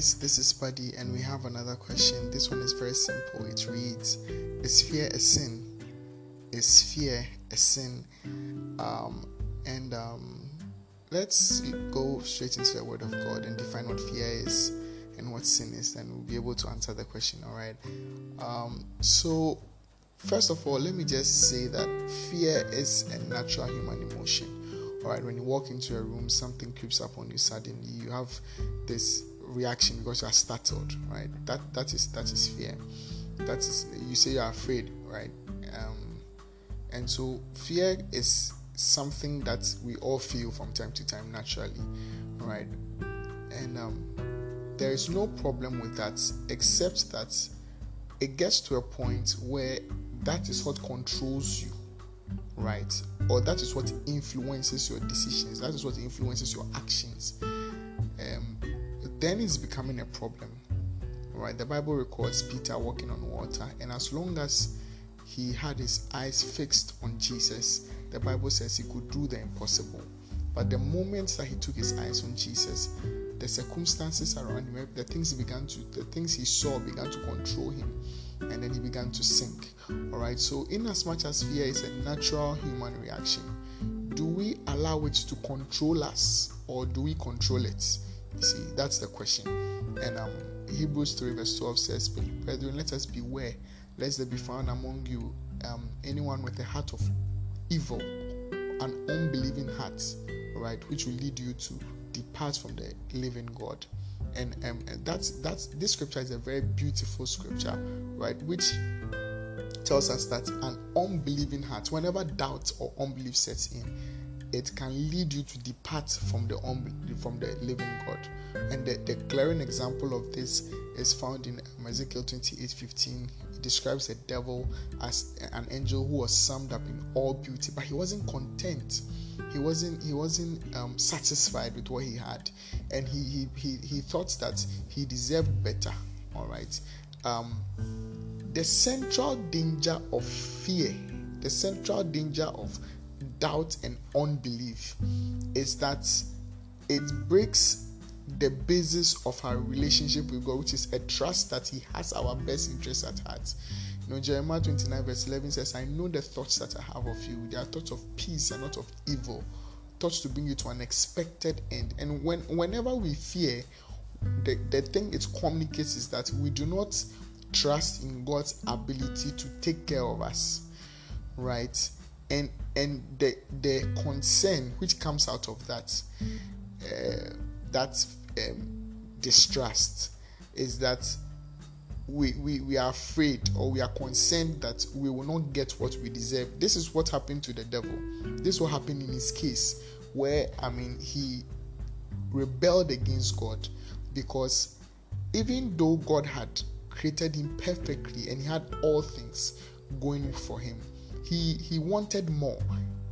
guys, this is Buddy, and we have another question. This one is very simple. It reads Is fear a sin? Is fear a sin? Um, and um, let's go straight into the Word of God and define what fear is and what sin is, and we'll be able to answer the question, all right? Um, so, first of all, let me just say that fear is a natural human emotion. All right, when you walk into a room, something creeps up on you suddenly, you have this reaction because you are startled, right? That that is that is fear. That is you say you're afraid, right? Um, and so fear is something that we all feel from time to time naturally, right? And um, there is no problem with that, except that it gets to a point where that is what controls you, right? Or that is what influences your decisions. That is what influences your actions. Then it's becoming a problem, right? The Bible records Peter walking on water, and as long as he had his eyes fixed on Jesus, the Bible says he could do the impossible. But the moment that he took his eyes on Jesus, the circumstances around him, the things he began to, the things he saw began to control him, and then he began to sink. All right. So, in as much as fear is a natural human reaction, do we allow it to control us, or do we control it? See, that's the question. And um, Hebrews 3 verse 12 says, Brethren, let us beware, lest there be found among you um, anyone with a heart of evil, an unbelieving heart, right, which will lead you to depart from the living God. And, um, that's that's this scripture is a very beautiful scripture, right, which tells us that an unbelieving heart, whenever doubt or unbelief sets in, it can lead you to depart from the from the living God. And the, the glaring example of this is found in Ezekiel 28 15. It describes the devil as an angel who was summed up in all beauty, but he wasn't content. He wasn't he wasn't um, satisfied with what he had, and he, he he he thought that he deserved better. All right. Um, the central danger of fear, the central danger of doubt and unbelief is that it breaks the basis of our relationship with God, which is a trust that He has our best interests at heart. You know, Jeremiah 29, verse 11 says, I know the thoughts that I have of you. They are thoughts of peace and not of evil, thoughts to bring you to an expected end. And when whenever we fear, the, the thing it communicates is that we do not trust in God's ability to take care of us. Right? And and the the concern which comes out of that uh, that um, distrust is that we, we we are afraid or we are concerned that we will not get what we deserve. This is what happened to the devil. This will happen in his case where i mean he rebelled against god because even though god had created him perfectly and he had all things going for him he he wanted more.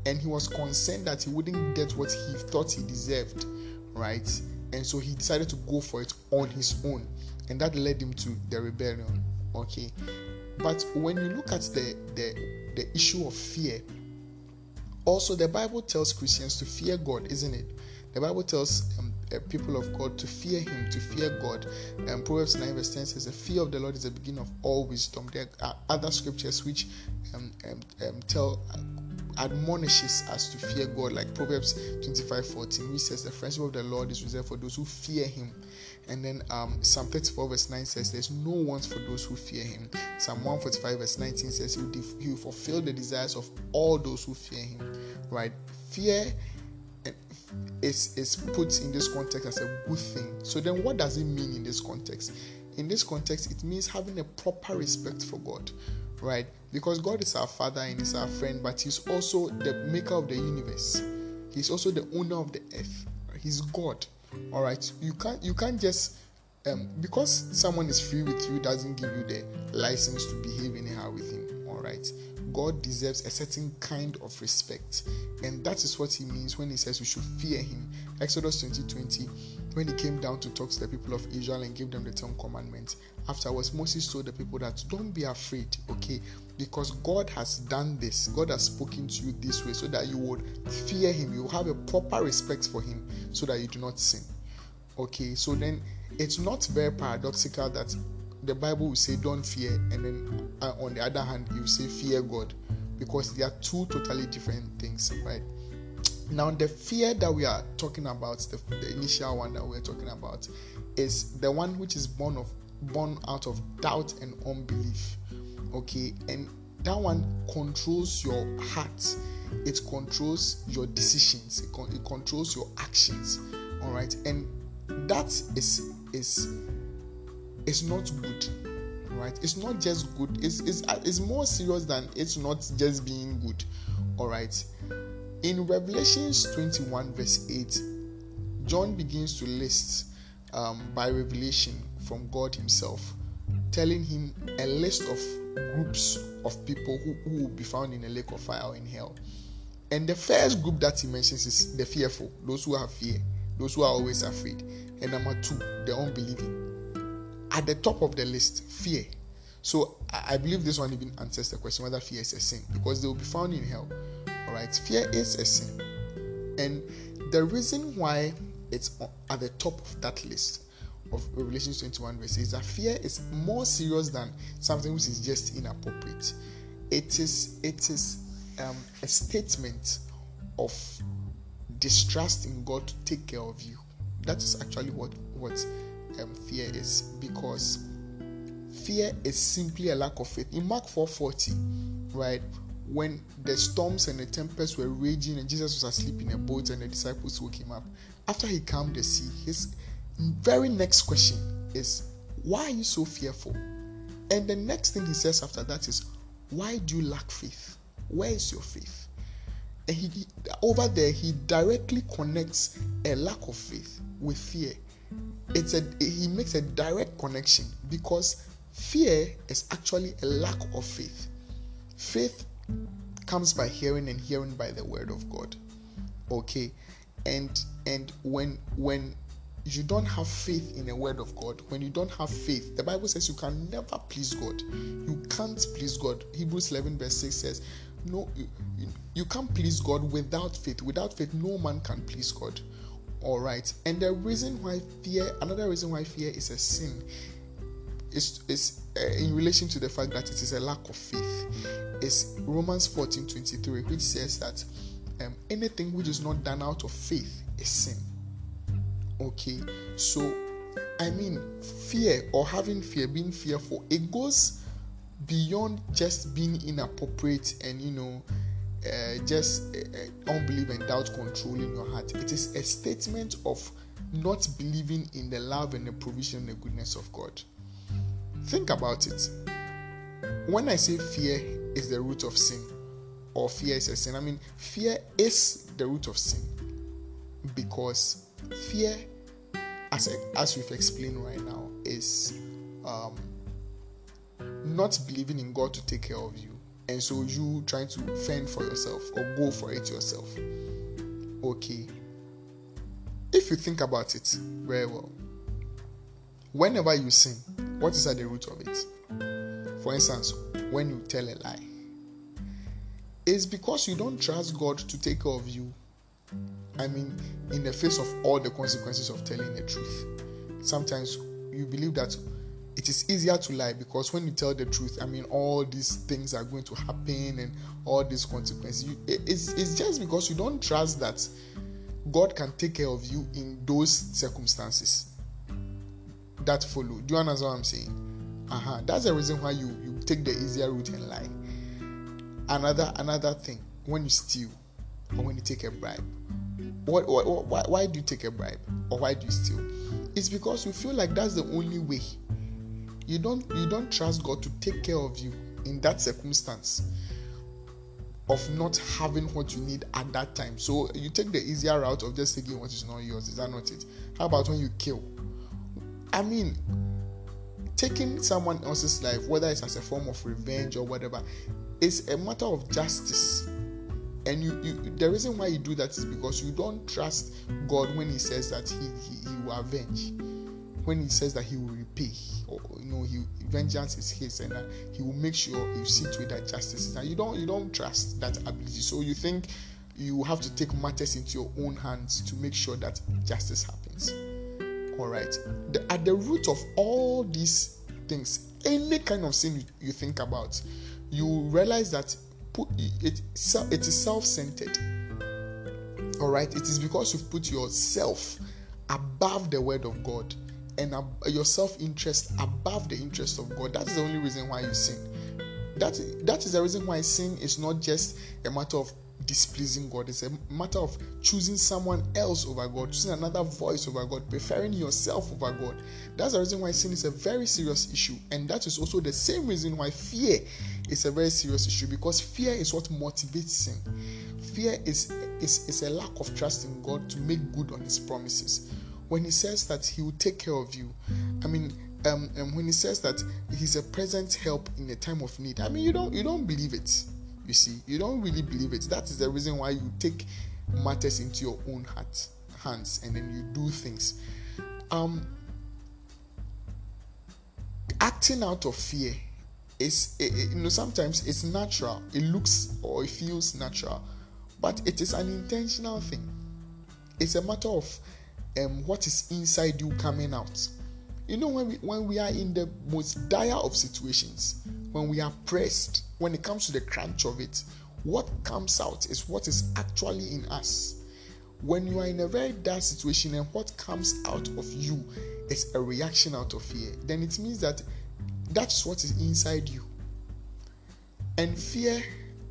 And he was concerned that he wouldn't get what he thought he deserved right? And so he decided to go for it on his own. And that led him to the rebellion okay? But when you look at the the, the issue of fear also the bible tells christians to fear god isn't it? The bible tells um, uh, people of God to fear Him, to fear God. And Proverbs 9 verse 10 says, The fear of the Lord is the beginning of all wisdom. There are other scriptures which um, um, um, tell uh, admonishes us to fear God, like Proverbs 25 14, which says, The friendship of the Lord is reserved for those who fear Him. And then um, Psalm 34 verse 9 says, There's no want for those who fear Him. Psalm 145 verse 19 says, He will, def- he will fulfill the desires of all those who fear Him. Right? Fear is, is put in this context as a good thing. So then what does it mean in this context? In this context, it means having a proper respect for God, right? Because God is our father and is our friend, but He's also the maker of the universe. He's also the owner of the earth. He's God. All right. You can't you can't just um, because someone is free with you doesn't give you the license to behave anyhow with him. All right. God deserves a certain kind of respect. And that is what he means when he says we should fear him. Exodus 20 20, when he came down to talk to the people of Israel and give them the Ten Commandments, afterwards Moses told the people that don't be afraid, okay, because God has done this. God has spoken to you this way so that you would fear him. You have a proper respect for him so that you do not sin. Okay, so then it's not very paradoxical that the Bible will say don't fear, and then uh, on the other hand, you say fear God, because they are two totally different things, right? Now, the fear that we are talking about, the, the initial one that we're talking about, is the one which is born of born out of doubt and unbelief. Okay, and that one controls your heart, it controls your decisions, it, con- it controls your actions. All right, and that is is is not good. Right, it's not just good. It's it's it's more serious than it's not just being good. All right. In Revelations 21, verse 8, John begins to list um, by revelation from God Himself, telling him a list of groups of people who, who will be found in a lake of fire in hell. And the first group that he mentions is the fearful, those who have fear, those who are always afraid. And number two, the unbelieving. At the top of the list, fear. So I believe this one even answers the question whether fear is a sin because they will be found in hell. All right, fear is a sin, and the reason why it's at the top of that list of Revelation 21 verse is that fear is more serious than something which is just inappropriate. It is it is um, a statement of distrust in God to take care of you. That is actually what what um, fear is because fear is simply a lack of faith. In Mark 4:40, right, when the storms and the tempests were raging and Jesus was asleep in a boat and the disciples woke him up, after he calmed the sea, his very next question is, Why are you so fearful? And the next thing he says after that is, Why do you lack faith? Where is your faith? And he, over there he directly connects a lack of faith with fear. It's a he makes a direct connection because fear is actually a lack of faith. Faith comes by hearing and hearing by the word of God. Okay? And and when when you don't have faith in the word of God, when you don't have faith, the Bible says you can never please God. You can't please God. Hebrews 11, verse 6 says, No, you, you can't please God without faith. Without faith, no man can please God. All right. And the reason why fear, another reason why fear is a sin, is, is uh, in relation to the fact that it is a lack of faith, is Romans 14 23, which says that um, anything which is not done out of faith is sin. Okay, so I mean, fear or having fear, being fearful, it goes beyond just being inappropriate and you know, uh, just uh, uh, unbelief and doubt controlling your heart. It is a statement of not believing in the love and the provision and the goodness of God. Think about it. When I say fear is the root of sin, or fear is a sin, I mean, fear is the root of sin because fear, as, as we've explained right now, is um, not believing in God to take care of you. And so you trying to fend for yourself or go for it yourself. Okay. If you think about it very well, whenever you sin, what is at the root of it? For instance, when you tell a lie, it's because you don't trust God to take care of you I mean, in the face of all the consequences of telling the truth. Sometimes you believe that it is easier to lie because when you tell the truth, I mean, all these things are going to happen and all these consequences. You, it's, it's just because you don't trust that God can take care of you in those circumstances that follow. Do you understand what I'm saying? Uh-huh. That's the reason why you, you take the easier route and lie. Another another thing, when you steal or when you take a bribe, what, what, what, why, why do you take a bribe or why do you steal? It's because you feel like that's the only way. You don't you don't trust God to take care of you in that circumstance of not having what you need at that time. So you take the easier route of just taking what is not yours. Is that not it? How about when you kill? I mean, taking someone else's life, whether it's as a form of revenge or whatever, is a matter of justice and you, you the reason why you do that is because you don't trust god when he says that he, he, he will avenge when he says that he will repay you know he vengeance is his and uh, he will make sure you see to it that justice is and you don't you don't trust that ability so you think you have to take matters into your own hands to make sure that justice happens All right. The, at the root of all these things, any kind of sin you, you think about, you realize that it, it is self-centered. All right. It is because you've put yourself above the word of God and ab- your self-interest above the interest of God. That is the only reason why you sin. That that is the reason why sin is not just a matter of displeasing God. It's a matter of choosing someone else over God, choosing another voice over God, preferring yourself over God. That's the reason why sin is a very serious issue. And that is also the same reason why fear is a very serious issue because fear is what motivates sin. Fear is, is, is a lack of trust in God to make good on His promises. When He says that He will take care of you, I mean, um, um, when He says that He's a present help in a time of need, I mean, you don't you don't believe it you see, you don't really believe it. That is the reason why you take matters into your own heart, hands, and then you do things. Um, acting out of fear is, it, you know, sometimes it's natural. It looks or it feels natural, but it is an intentional thing. It's a matter of um, what is inside you coming out. You know, when we when we are in the most dire of situations, when we are pressed, when it comes to the crunch of it, what comes out is what is actually in us. When you are in a very dark situation and what comes out of you is a reaction out of fear, then it means that that's what is inside you. And fear,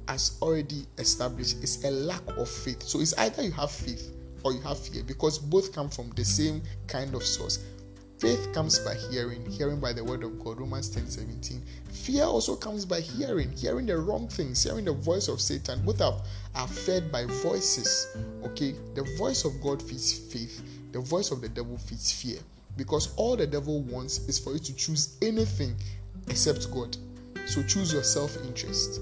as already established, is a lack of faith. So it's either you have faith or you have fear because both come from the same kind of source. Faith comes by hearing, hearing by the word of God, Romans 10 17. Fear also comes by hearing, hearing the wrong things, hearing the voice of Satan. Both are, are fed by voices. Okay, the voice of God feeds faith, the voice of the devil feeds fear. Because all the devil wants is for you to choose anything except God. So choose your self interest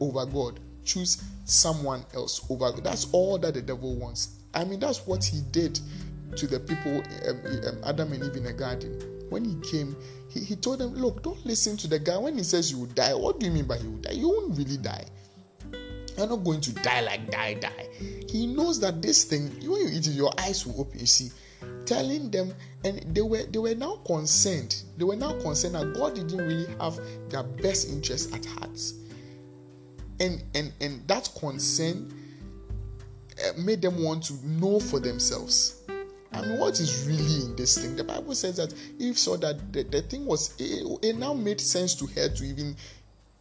over God, choose someone else over God. That's all that the devil wants. I mean, that's what he did to the people, um, um, Adam and Eve in the garden. When he came, he, he told them, Look, don't listen to the guy. When he says you will die, what do you mean by you will die? You won't really die. You're not going to die like die, die. He knows that this thing, when you eat it, your eyes will open. You see, telling them, and they were they were now concerned. They were now concerned that God didn't really have their best interest at heart. And and and that concern made them want to know for themselves I mean, what is really in this thing? The Bible says that Eve saw that the, the thing was, it, it, now made sense to her to even,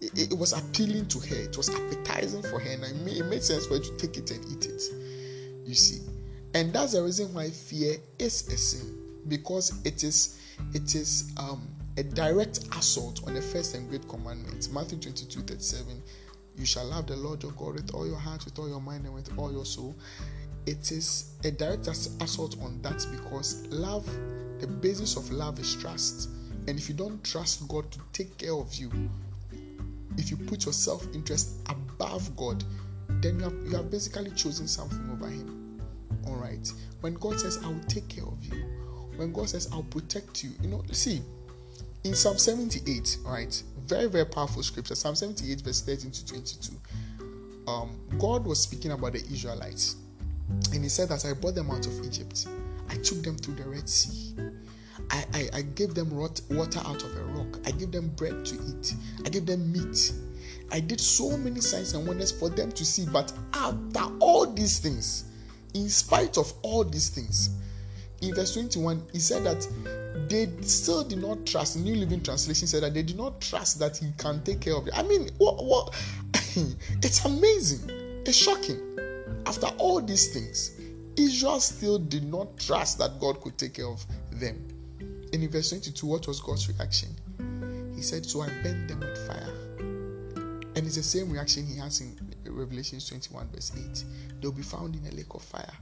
it, it, was appealing to her, it was appetizing for her, and it made, it made sense for her to take it and eat it. You see, and that's the reason why fear is a sin because it is, it is um, a direct assault on the first and great commandment. Matthew 22 37. You shall love the Lord your God with all your heart, with all your mind, and with all your soul it is a direct assault on that because love, the basis of love is trust. And if you don't trust God to take care of you, if you put your self interest above God, then you have, you have basically chosen something over Him. All right. When God says, I will take care of you, when God says, I'll protect you, you know, see, in Psalm 78, right? very, very powerful scripture, Psalm 78, verse 13 to 22, um, God was speaking about the Israelites and he said that I brought them out of Egypt. I took them through the Red Sea. I, I, I gave them water out of a rock. I gave them bread to eat. I gave them meat. I did so many signs and wonders for them to see. But after all these things, in spite of all these things, in verse 21, he said that they still did not trust. New Living Translation said that they did not trust that he can take care of it. I mean, what, what? it's amazing. It's shocking. After all these things, Israel still did not trust that God could take care of them. And in verse 22, what was God's reaction? He said, So I burned them with fire. And it's the same reaction he has in Revelation 21, verse 8. They'll be found in a lake of fire.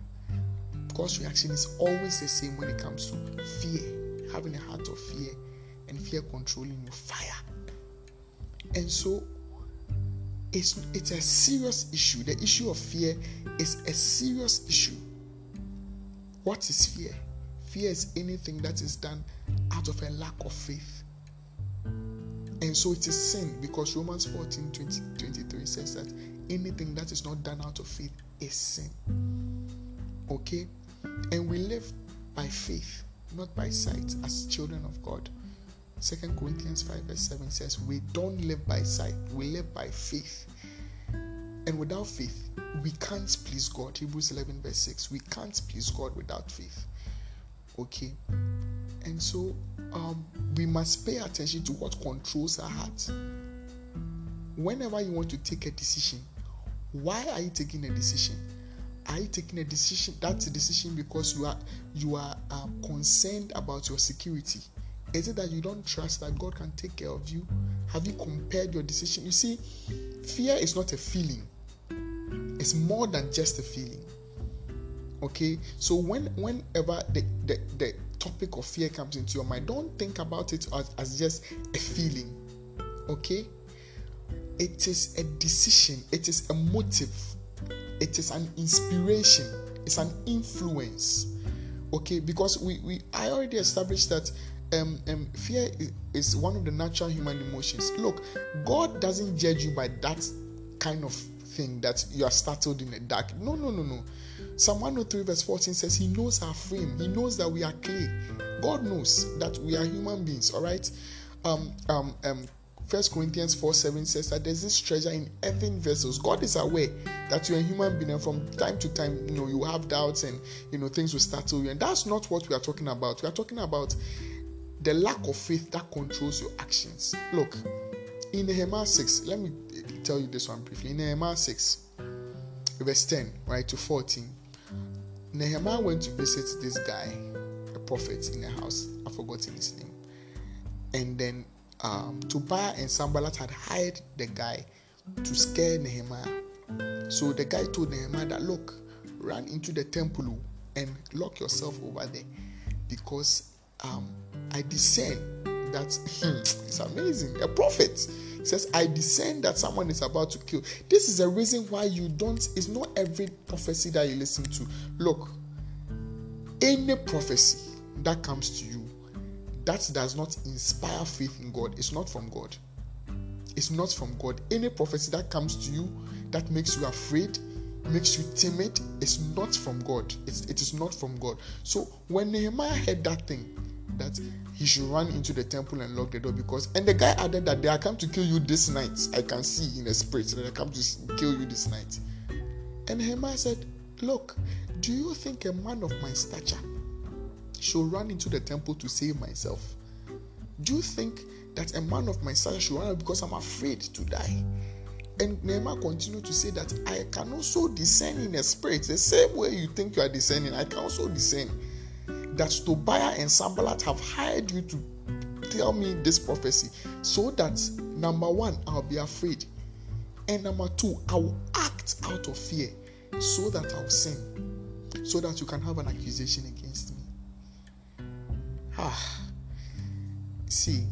God's reaction is always the same when it comes to fear, having a heart of fear, and fear controlling your fire. And so it's, it's a serious issue. The issue of fear is a serious issue. What is fear? Fear is anything that is done out of a lack of faith. And so it is sin because Romans 14 20, 23 says that anything that is not done out of faith is sin. Okay? And we live by faith. Not by sight, as children of God. Second Corinthians 5 verse 7 says, We don't live by sight, we live by faith. And without faith, we can't please God. Hebrews 11 verse 6. We can't please God without faith. Okay. And so um, we must pay attention to what controls our heart. Whenever you want to take a decision, why are you taking a decision? Are you taking a decision? That's a decision because you are you are um, concerned about your security. Is it that you don't trust that God can take care of you? Have you compared your decision? You see, fear is not a feeling. It's more than just a feeling. Okay, so when whenever the, the, the topic of fear comes into your mind, don't think about it as, as just a feeling. Okay, it is a decision, it is a motive, it is an inspiration, it's an influence. Okay, because we, we I already established that um, um, fear is one of the natural human emotions. Look, God doesn't judge you by that kind of thing that you are startled in the dark. No, no, no, no. Psalm 103, verse 14 says, He knows our frame, He knows that we are clay. God knows that we are human beings, all right? Um, um, um, First Corinthians 4 7 says that there's this treasure in earthen vessels. God is aware that you're a human being, and from time to time, you know, you have doubts and you know things will startle you. And that's not what we are talking about. We are talking about the lack of faith that controls your actions. Look, in Nehemiah 6, let me tell you this one briefly. In Nehemiah 6, verse 10, right to 14, Nehemiah went to visit this guy, a prophet in a house. I've forgotten his name. And then um, Tobiah and Sanballat had hired the guy to scare Nehemiah. So the guy told Nehemiah that, look, run into the temple and lock yourself over there because um, I discern that it's amazing. A prophet says, I discern that someone is about to kill. This is a reason why you don't, it's not every prophecy that you listen to. Look, any prophecy that comes to you that does not inspire faith in God is not from God. It's not from God. Any prophecy that comes to you that makes you afraid, makes you timid, is not from God. It's, it is not from God. So when Nehemiah heard that thing, that he should run into the temple and lock the door because and the guy added that they are come to kill you this night. I can see in the spirit that they come to kill you this night. And Nehemiah said, Look, do you think a man of my stature should run into the temple to save myself? Do you think that a man of my stature should run because I'm afraid to die? And Nehemiah continued to say that I can also discern in the spirit. The same way you think you are discerning, I can also discern that Tobiah and Sanballat have hired you to tell me this prophecy so that number one, I'll be afraid, and number two, I will act out of fear so that I'll sin, so that you can have an accusation against me. Ah, see,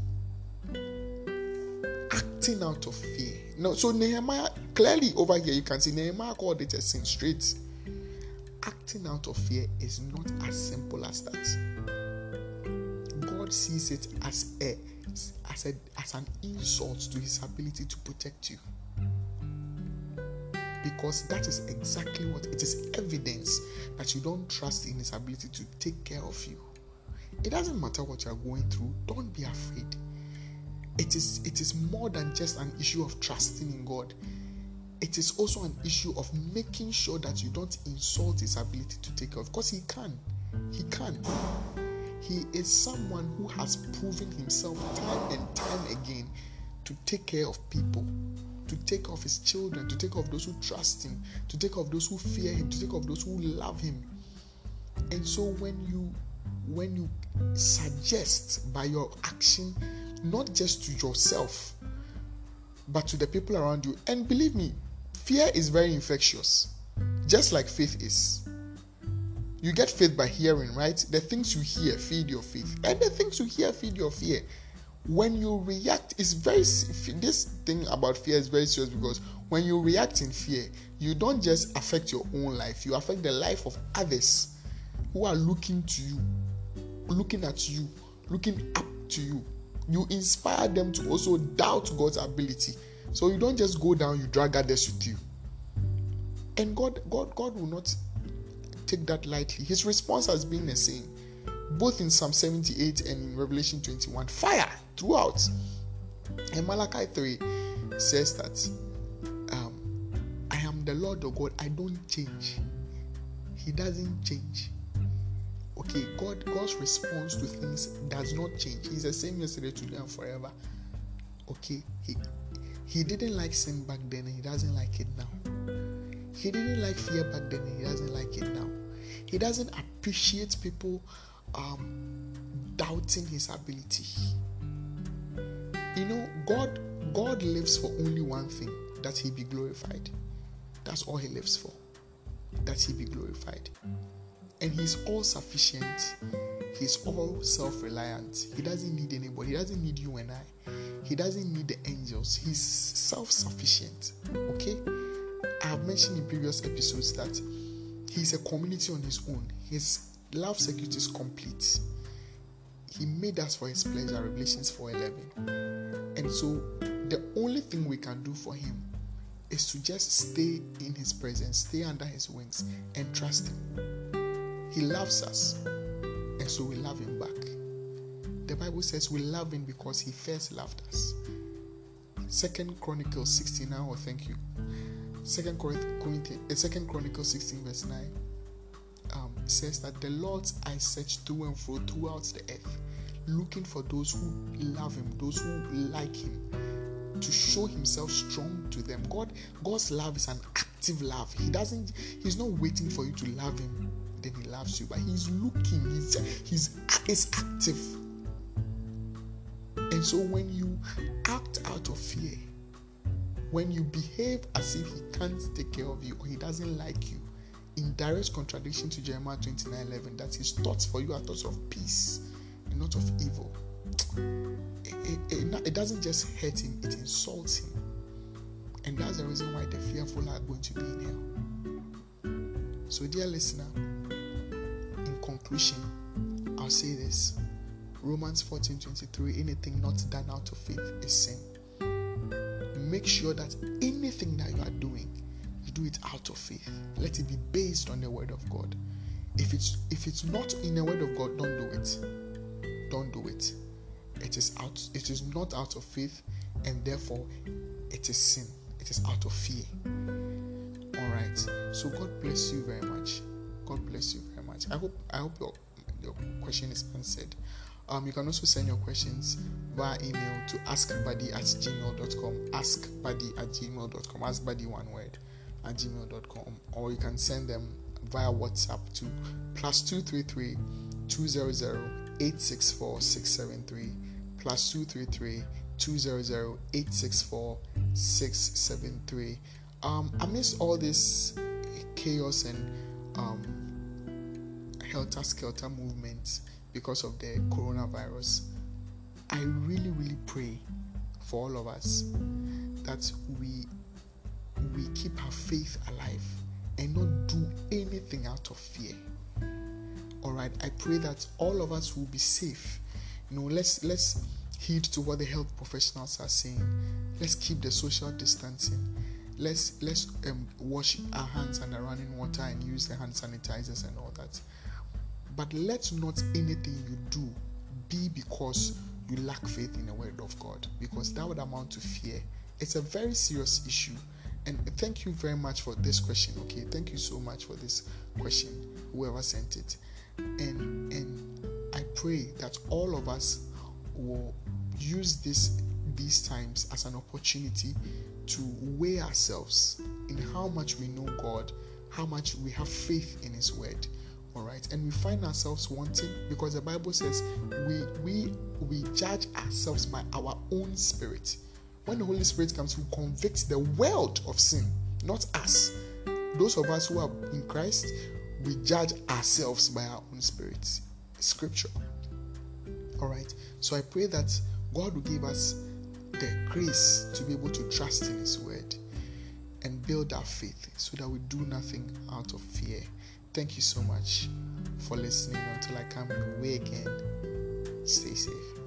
acting out of fear. No, so Nehemiah clearly over here you can see Nehemiah called it a sin straight acting out of fear is not as simple as that. God sees it as a as a as an insult to his ability to protect you. Because that is exactly what it is evidence that you don't trust in his ability to take care of you. It doesn't matter what you are going through, don't be afraid. It is it is more than just an issue of trusting in God. It is also an issue of making sure that you don't insult his ability to take care of because he can. He can. He is someone who has proven himself time and time again to take care of people to take care of his children to take care of those who trust him to take care of those who fear him to take care of those who love him. And so when you when you suggest by your action not just to yourself but to the people around you and believe me Fear is very infectious, just like faith is. You get faith by hearing, right? The things you hear feed your faith, and the things you hear feed your fear. When you react, it's very this thing about fear is very serious because when you react in fear, you don't just affect your own life, you affect the life of others who are looking to you, looking at you, looking up to you. You inspire them to also doubt God's ability so you don't just go down, you drag others with you. And God, God, God will not take that lightly. His response has been the same. both in Psalm 78 and in Revelation 21. Fire throughout. And Malachi 3 says that um, I am the Lord of God. I don't change. He doesn't change. Okay, God, God's response to things does not change. He's the same yesterday, today, and forever. Okay, he he didn't like sin back then, and he doesn't like it now. He didn't like fear back then, and he doesn't like it now. He doesn't appreciate people um, doubting his ability. You know, God God lives for only one thing that he be glorified. That's all he lives for. That he be glorified. And he's all sufficient. He's all self reliant. He doesn't need anybody. He doesn't need you and I. He doesn't need the angels. He's self sufficient. Okay? I have mentioned in previous episodes that he's a community on his own. His love security is complete. He made us for his pleasure, Revelations 4:11. And so the only thing we can do for him is to just stay in his presence, stay under his wings, and trust him. He loves us, and so we love him back. The Bible says we love him because he first loved us. Second Chronicles 16. Now, oh, thank you. Second Chronicles, uh, Second Chronicles 16, verse 9 um, says that the Lord's eyes search through and fro throughout the earth, looking for those who love Him, those who like Him, to show Himself strong to them. God, God's love is an active love. He doesn't. He's not waiting for you to love Him, then He loves you, but He's looking. He's He's is active. And so when you act out of fear, when you behave as if he can't take care of you or he doesn't like you, in direct contradiction to Jeremiah 29 11, that his thoughts for you are thoughts of peace and not of evil. It, it, it, doesn't just hurt him, it insults him. And that's the reason why the fearful are going to be in hell. So, dear listener, conclusion, I'll say this Romans 14 23 anything not done out of faith is sin. Make sure that anything that you are doing you do it out of faith. Let it be based on the word of God. If it's if it's not in the word of God, don't do it. Don't do it. It is out it is not out of faith and therefore it is sin. It is out of fear. All right. So God bless you very much. God bless you much. I hope I hope your, your question is answered. Um, you can also send your questions via email to askbuddy at gmail.com. Askbuddy at gmail.com. Askbuddy one word at gmail.com or you can send them via WhatsApp to plus 233 200 864 673 plus 233 200 864 673. Um, amidst all this chaos and um, helter skelter movements because of the coronavirus, I really, really pray for all of us that we we keep our faith alive and not do anything out of fear. All right, I pray that all of us will be safe. You know, let's let's heed to what the health professionals are saying. Let's keep the social distancing. Let's let's um, wash our hands under running water and use the hand sanitizers and all that. But let not anything you do be because you lack faith in the word of God, because that would amount to fear. It's a very serious issue and thank you very much for this question. Okay, thank you so much for this question, whoever sent it. And and I pray that all of us will use this these times as an opportunity to weigh ourselves in how much we know God, how much we have faith in His Word. All right, and we find ourselves wanting because the Bible says we we we judge ourselves by our own spirit when the Holy Spirit comes, He convicts the world of sin, not us. Those of us who are in Christ, we judge ourselves by our own spirit Scripture. All right. So I pray that God will give us the grace to be able to trust in His word and build our faith so that we do nothing out of fear. Thank you so much for listening. Until I come your way again, stay safe.